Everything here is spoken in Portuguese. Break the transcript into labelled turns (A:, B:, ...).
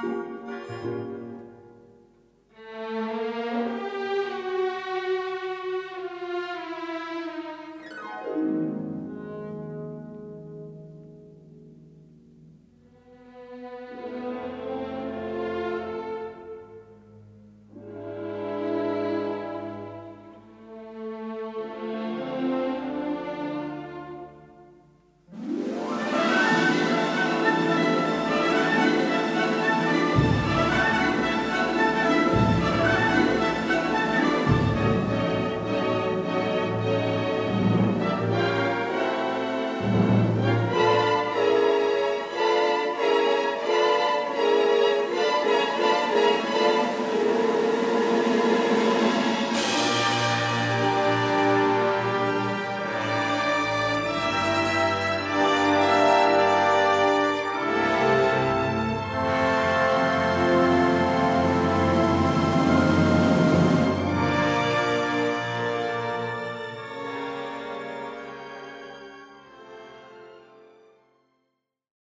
A: Música Thank you.